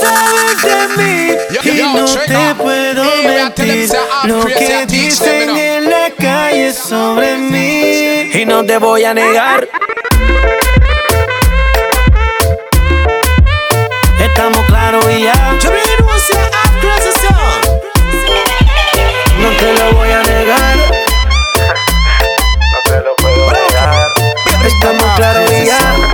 sabes de mí y no te puedo mentir lo que dicen en la calle sobre mí y no te voy a negar. Estamos claros y ya. No te lo voy a negar. No te lo puedo negar. Estamos claros y ya.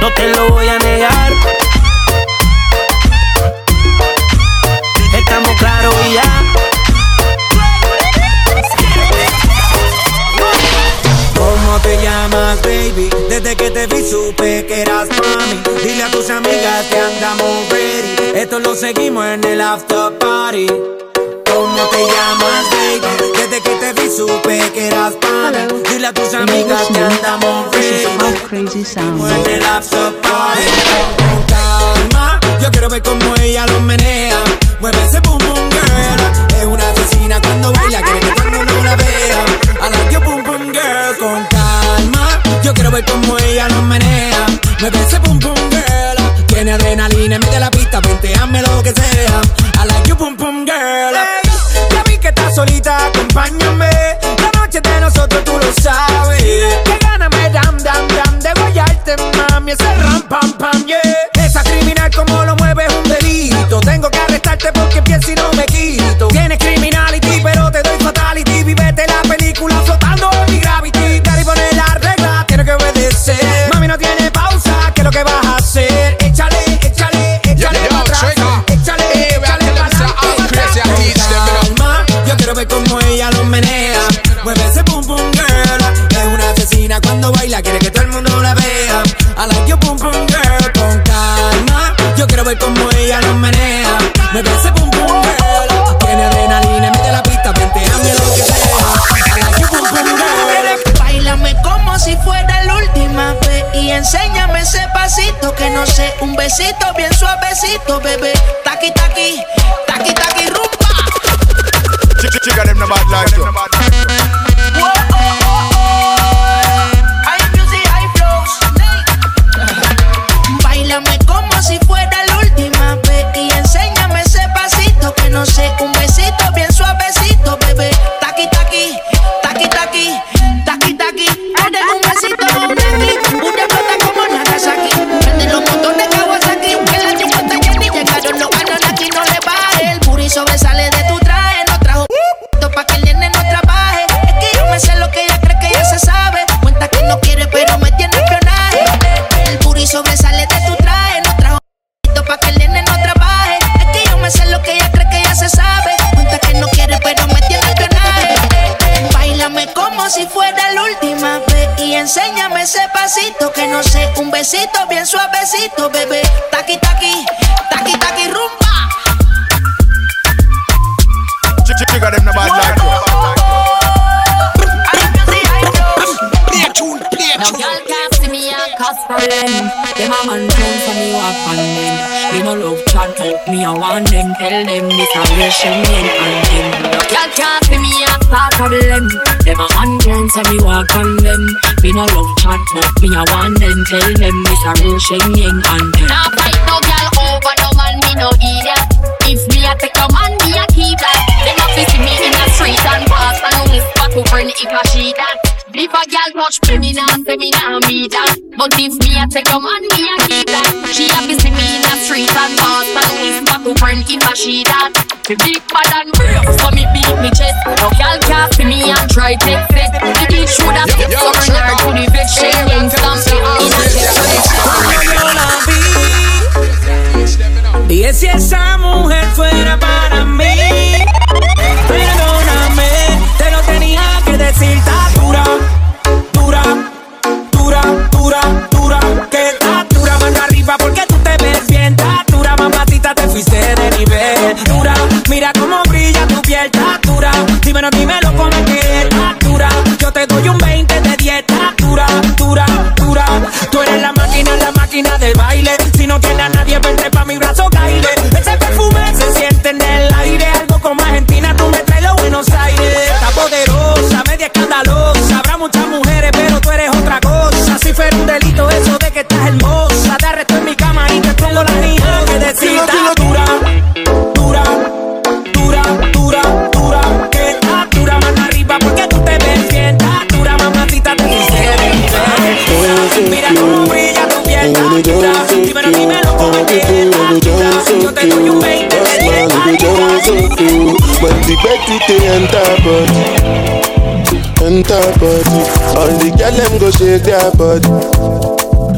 No te lo voy a negar. Estamos claros y ya. ¿Cómo te llamas, baby? Desde que te vi supe que eras mami. Dile a tus amigas que andamos ready. Esto lo seguimos en el after party. ¿Cómo te llamas, baby? Desde que te vi supe que eras mami. Dile a tus amigas que andamos crazy calma, yo quiero ver cómo ella lo menea. Mueve ese boom boom girl. Es una asesina cuando baila, quiere que todo el mundo la vea. I like your boom boom girl. Con calma, yo quiero ver cómo ella lo menea. Mueve ese boom boom girl. Tiene adrenalina de la pista, venteame lo que sea. I like your boom boom girl. Ella lo menea. Mueve ese boom boom girl. Tiene adrenalina de la pista, venteame lo que sea. Like boom boom girl. Bailame como si fuera la última vez y enséñame ese pasito que no sé, un besito bien suavecito, bebé. Taqui taqui, taqui taqui rumba. Chica them no bad like you. No sé, me and cause problem Them a man down for me walk on them. Me no love chat talk me a want them. Tell them this a real shame and them. Now girl can't see me and cause problem Them. A man down for me walk on them. Me no love chat talk me a want them. Tell them this a real shame and them. Now fight no girl over no man me no idiot If me a take your man me a keep that Them a see me in the street and pass And whisper to friend if a she that if a girl touch me, me nah say me nah meet that. But if me a take your man, me a keep that. She a see me in the street and pass and whisper to friend if a she that. The big bad and brave, so me beat me chest. Their body,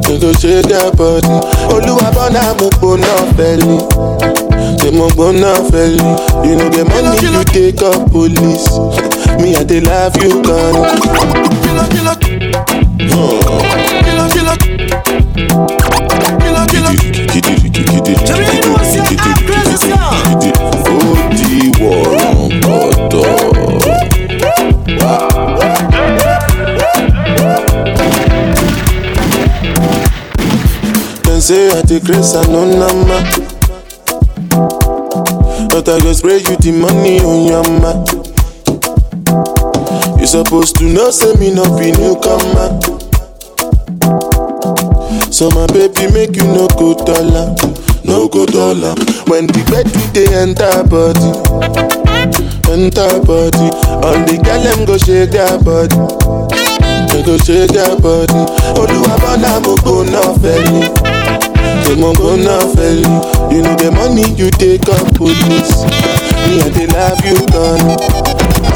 they go shake their body. Olúwa bọ́nà mo gbóná fẹ́lẹ̀, ṣe mo gbóná fẹ́lẹ̀. You know the money you take up police, me I dey love you gan. Kilo, kilo. Ó say I dey grace I no nama. But I go spray you the money on your ma. You supposed to know say me no be newcomer. So my baby make you no go dollar, no go dollar. When the bed dey enter body, enter body. All the girl them go shake their body, they go shake their body. Olúwa bọ́lá mo gbóná fẹ́lẹ̀, ṣe mo gbóná fẹ́lẹ̀. You know the money you take up police, me I dey love you gan.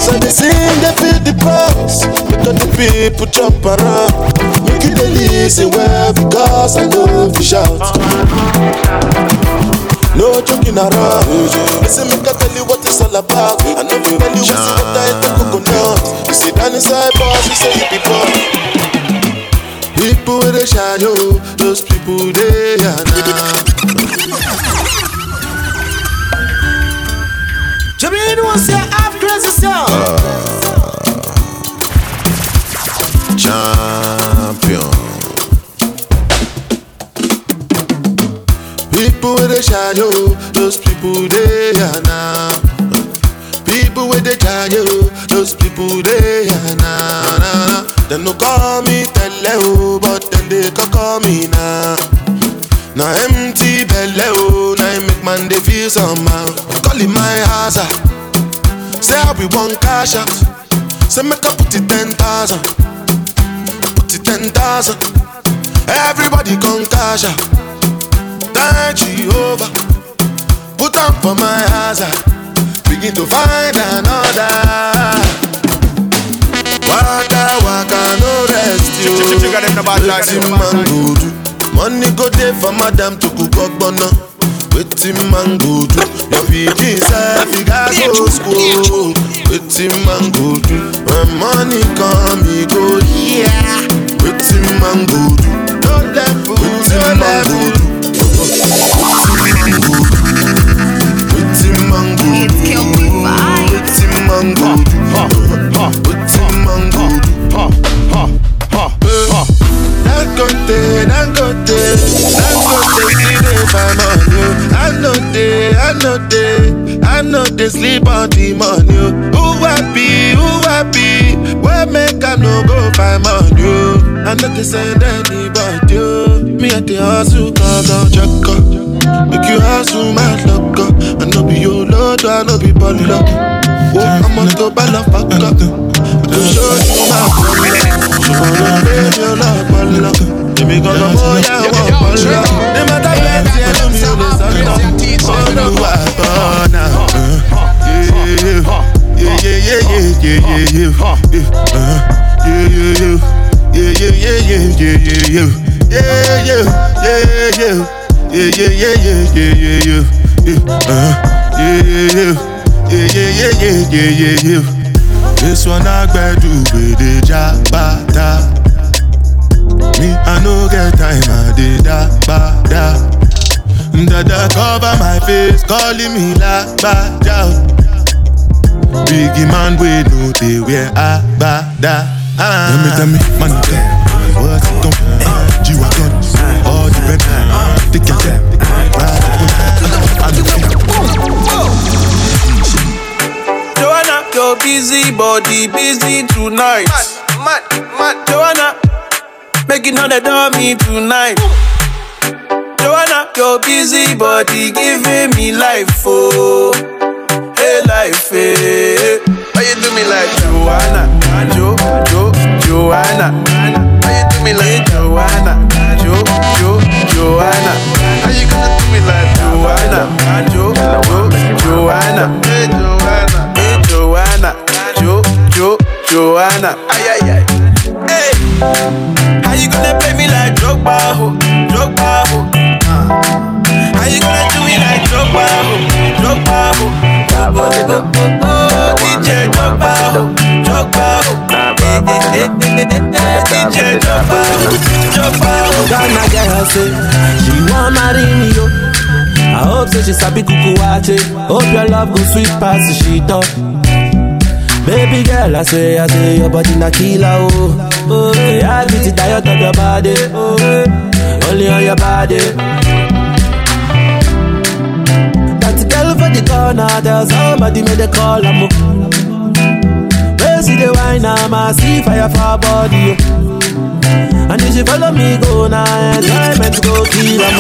So they sing, they feel the pulse Because the people jump around Make you dey listen well Because I know you shout No joking around. Listen, make I tell you what it's all about. I know you tell you what's the better in the coconut You sit down inside boss, you say you be born People with a shadow Those people they are now Jamie wants to have crazy sound. Ah. champion. People with a shadow, those people they are now. People with a shadow, those people they now. now, now. They no call me tele oh, but then they can call me now. Now empty belly, oh, now make man they feel somehow. Call it my hazard. Say how we want cash out. Say make up put it ten thousand put it ten thousand. Everybody come cash out. Thank Jehovah. Put up for my hazard. Begin to find another. Waka waka no rest yo. Ch- ch- ch- got them the bad life. Wetin man go do? Money go dey for madam to cook ogbonna. Wetin man go do? Your pikin sef e gas go school. Wetin man go do? When money come e go. Wetin man go do? No level, no level. Sleep on the money. oh. Who happy, who happy? Where make I no go find money? oh. I know they send anybody. oh. Me at the come down, check up. Make you hustle, my luck up. I know be your lord, I know be ball up. Oh, I'm on top, I love back up. To show you my color. Ṣùgbọ́n pé mi ò lọ ọpọlọ. Èmi gangan mo yá àwọn ọpọlọ. This one I gbedu gbede jabata. Me, I no get time, I did da, ba, da. Dada cover my face, calling me la, ba, da. Biggie man, we know they wear a, ba, da. Ah. Tell me, tell me, money come, what's it come? G-Wagon, all the pen, take your time, ride the Joanna, your busy body busy tonight. Mad, mad, mad. Joanna, making all the dummy tonight. Joanna, your busy body giving me life, oh, hey life, hey. Why you do me like Joanna, Jo, Jo, Joanna? Why you do me like Joanna, Jo, Jo, Joanna? How you gonna do me like Joanna, Jo, Jo, Joanna? Hey Joanna, hey Joanna, Jo, Jo, Joanna? Ay ay ay. Hey, how you gonna play me like Drogba, Drogba, DJ Drogba, ho, Drogba, DJ Drogba, ho, Drogba, ho. Ghana girl say she want marry me yo. I hope say she sabi kuku wache. Hope your love go sweet past sheet up. Baby girl, I say, I say your body na killer oh. Oh, yeah, I beat it diet of your body. Oh, only on your body. The there's somebody made a call. I'm Where see the wine, I'm a see fire for body. And if she follow me, go now, enjoyment go kill em.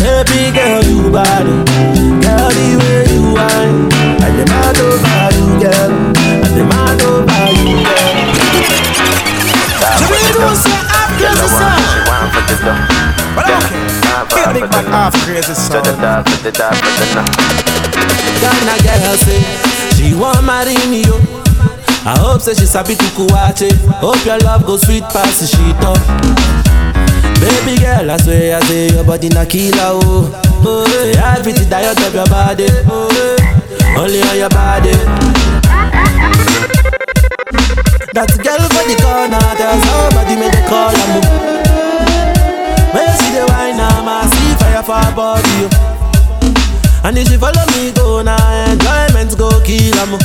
Baby girl, you oh. girl, the way you whine. I demand over you, girl. I demand over you, girl. She want for the dough. Yeah, Big man half crazy to son. the da, to the da, to. Ghana girl say she want marry me, yo. I hope say she sabi kuku wache. Hope your love go sweet past the sheet up. Baby girl, I swear I say your body na killer, oh. Oh, yeah, I beat the diet of your body. Oh, only on your body. That girl for the corner, there's somebody made a call and move. Oh. And if she follow me, go now, enjoyment go kill em. Oh.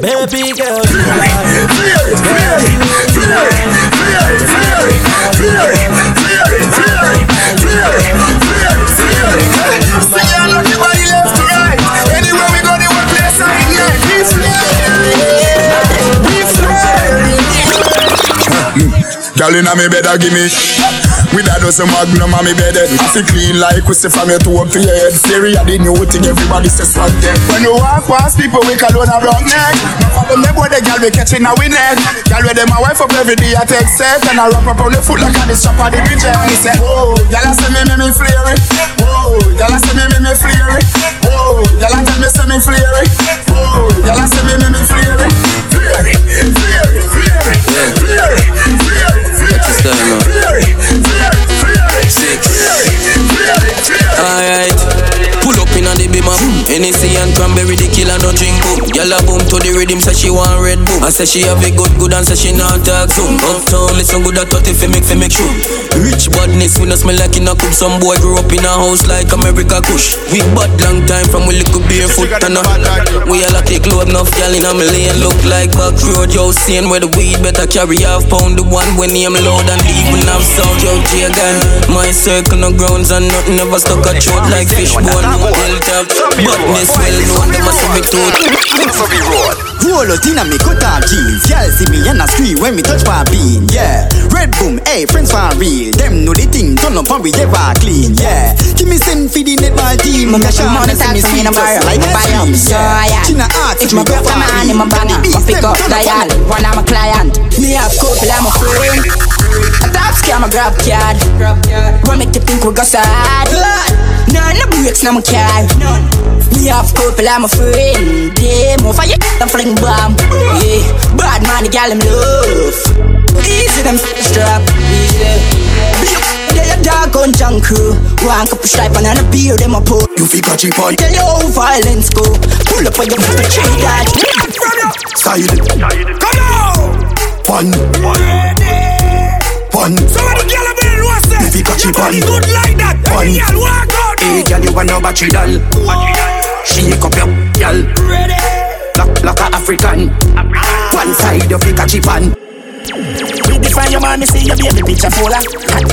Baby girl, you are Girl inna me bed, a give me with a dozen magnum on me bed. I feel clean like say from your toe up to your head I the new thing everybody says swag them When you walk past people we call on a broke neck Follow me boy the girl we catching a neck. Girl with them a wife up every day I take set And I wrap up on the foot like a the shop of the reject Me say, oh, girl I say me me me flare Oh, girl I say me me me flare Oh, girl I tell me say me flare Oh, girl I say me me me flare it. Flare it, flare Six. Alright. Hennessy and cranberry, the killer no drink boom. Gyal a boom to the rhythm, say she want red boom. I say she have a good good and say she not talk soon. Uptown, listen good at 30 fi make fi make sure. Rich badness, we no smell like in a coop. Some boy grew up in a house like America Kush. We bad long time from we little barefoot and a We all a take load enough gyal in a lane look like back road. Yo, seeing where the weed better carry half pound. The one when name loud and even have sound. Yo, Jagan, my circle no grounds and nothing ever stuck a throat like fishbone. No hilltop, badness well known. Them a see me tooth. Roll out inna me cut off jeans. Y'all see me and a scream when me touch my bean Yeah. Red boom, hey, friends for real. Them know the thing, turn up and we ever clean Yeah talk see to me me no sweet more. just like up, so. China art, If my broke a man in my banner, I pick up dial. One of my client, me have couple, I'm a friend. A top scam, a grab card. What make you think we go sad? None of breaks, no my car. Me have couple, I'm a friend. They move for you, them fling bomb. Yeah, bad man, the gal him love. Easy them strap, easy. They a dog on junk crew. One couple stripe and a beer, them a pull. You feel got cheap on Tell you how violence go. Pull up on your foot, trade that. Side. Come on. Fun. Fun. So when the girl a know say you catch it, Nobody fun. good like that Fun. Every girl walk out Hey, girl, you want no battery doll? Shake up your girl. Ready Like, like a African. One side of the catchy pan. Baby, from your man, me see your baby picture fuller.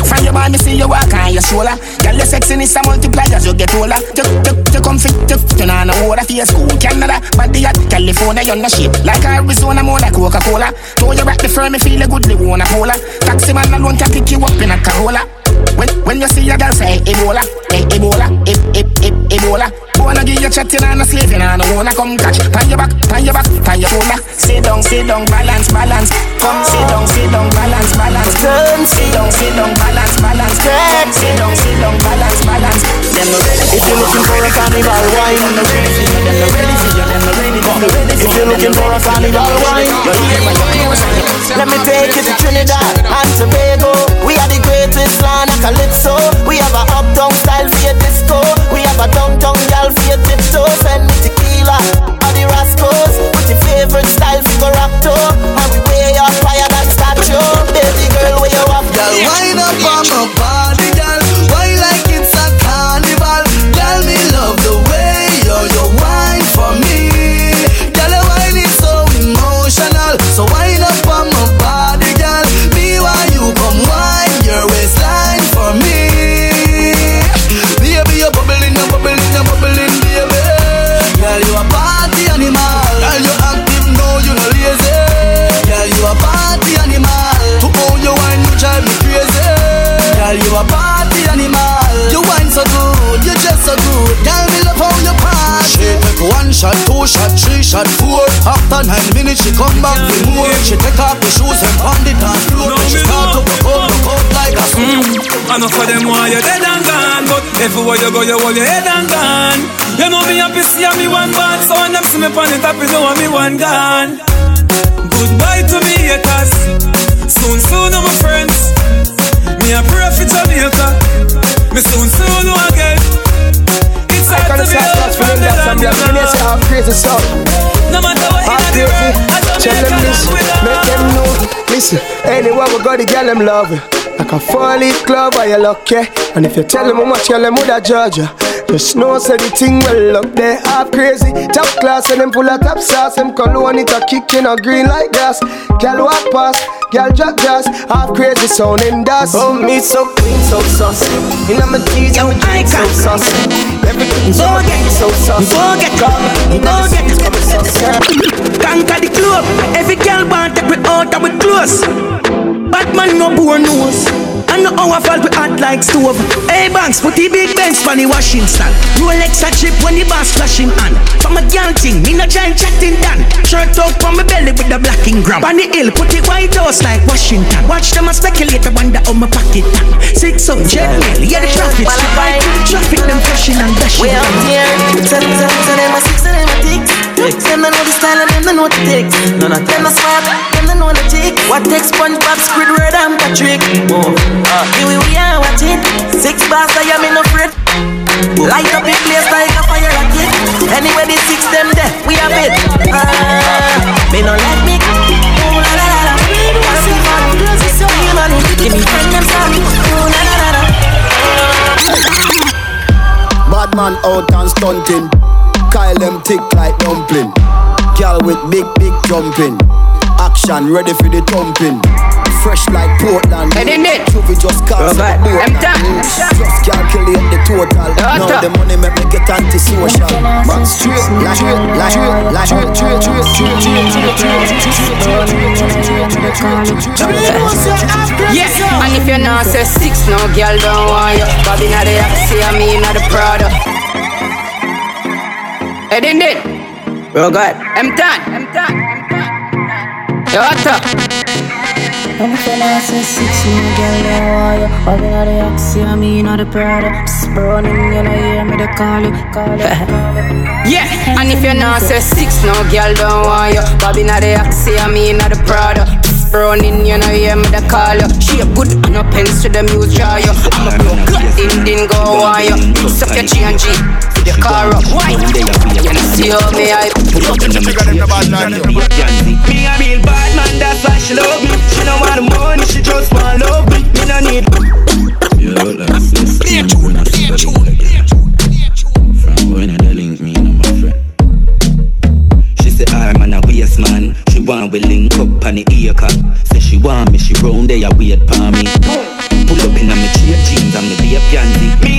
From your man, me see you walk on your shoulder. Girl, your sexiness a multiply as you get older. You, you, you come fit, you, you know no water for your school. Canada, body at California, you're no shape. Like Arizona, more like Coca-Cola. Throw you back the firm, me feel a good, they wanna cola. Taxi man alone can pick you up in a Corolla. When, when you see your girl say Ebola, eh, Ebola, eh, eh, eh, Ebola. Wanna give you chatting and a slave, you know, no wanna come catch. Pan your back, pan your back, pan your shoulder. Sit down, sit down, balance, balance. Come sit down, sit down, balance, balance. Turn, sit down, sit down, balance, balance. Turn, sit down, sit down, balance, balance. Them no ready. If you're looking for a carnival wine, Them no ready for you, them no ready for you, them no ready, them no if you're looking for a carnival wine, Let let me take you to Trinidad and Tobago. We greatest land of calypso. We have a uptown style for your disco. We have a downtown gal for your tiptoe. Send me tequila or the Rascos. With your favorite style for your rock to. And we way up higher than statue. Baby girl, where you up? Girl, wind up on my body, But everywhere you go you hold your head and gone. You know me happy see me one bad So when them see me pan it up you know me one gone. Goodbye to me haters Soon soon my friends Me a pray for Jamaica. Me soon soon know again. It's hard to be out from the land. of love half crazy so No matter what you do them this, make them know. Listen, anywhere we go the girl them love Like a four-leaf glove while you lucky? And if you tell them how much girl them woulda judge you Just know say the thing well up there half crazy. Top class and them full of top sauce. Them cologne it a kick in a green like gas Girl walk past, girl drop jazz Half crazy sounding dust Oh, me so clean, so saucy. You know my teeth, I'm drink so saucy. Everything's so get so saucy. Go get Go get Conquer the club Every girl want take me out and we close Bad man no poor nose I know how I fall we hot like stove. Hey banks put the big bench for the washing stand. Rolex a chip when the boss flashing on From a girl thing, me no giant chatting done Shirt out from my belly with the blacking gram On the hill put it white house like Washington. Watch them a speculate I wonder how my pocket tan. Six on jet mail, yeah the traffic strip right Traffic them flashing and dashing. We out here, tell tell tell them a six and them a tick. Them don't know the style and them don't know the tick. None of them a smart, them don't know the tick. What takes SpongeBob, Squidward and Patrick? Oh, uh, here we are watch it. Six bars, I am in no afraid. Light up the place like a fire rocket. Anyway, the six them there, we have it. Ah, me no like me. Ooh. Ooh la la la la. Bad man out and stunting. Kyle them tick like dumpling. Girl with big, big jumping. Action ready for the thumping. Fresh like Portland. Hey, didn't it? Juvie just cast Robert, a boat. I'm done. Just calculate the total. Now Doctor. the money make me get antisocial. But straight, like straight, like straight, like straight, straight, straight, straight, straight, straight, straight, Yeah, and if you not say six, no girl don't want you. Bobby not the Axie, I mean not the Prada. Hey, didn't it? Real good. I'm done. I'm done. I'm done. Yo, what's up? If you not say six, no girl don't Bobby not the Axie, I mean not the Prada Psst, Browning, you know hear me, they call you, call you, call you Yeah, and if you're not say six, no girl don't want you. Bobby not the Axie, I mean not the Prada. Browning, you know hear me, they call you. shape good and no pens to them use draw you. I'm a blow cut din din go wire. Mix up your G and G the car up. Why? You see how me I pull up in the Me a real bad man, that's why she love me. She don't want the money, she just want love me. Me no need. You look like sis. Play tune, play tune, From when they link me, no my friend. She say ah, I'm an a waste man. She want we link up on the ear cut. Say she want me, she round there a wait for me. Pull up in a me cheap jeans and me be a pansy.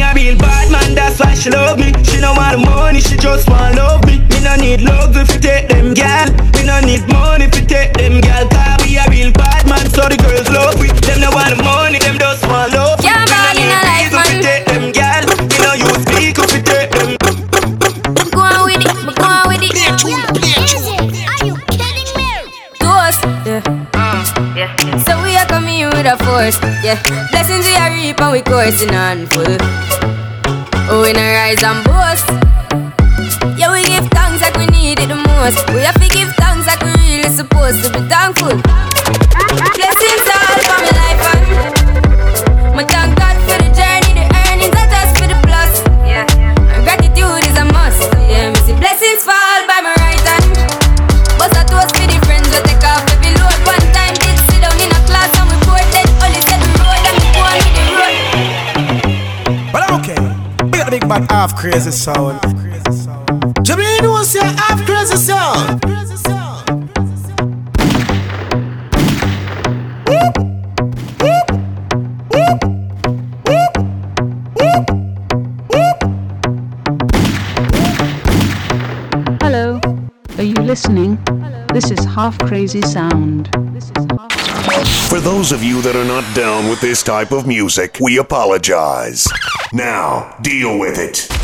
She love me. She don't want the money, she just want love me. Me no need love if you take them gal. Me no need money if you take them gal. Cause we a real bad man, so the girls love we. Them no want the money, them just want love. Yeah, me no in need a life, please if you take them gal. Me no use speak if you take them. Go on with it, go on with it. Play tune, play tune. Are you kidding me? Ghost, yeah. Mm, yeah. So we are coming in with a force, yeah. Blessings we are reap and we coursing on full. Bad half crazy sound. Know say half crazy sound. Hello, are you listening? This is Half Crazy Sound. For those of you that are not down with this type of music, we apologize. Now, deal with it.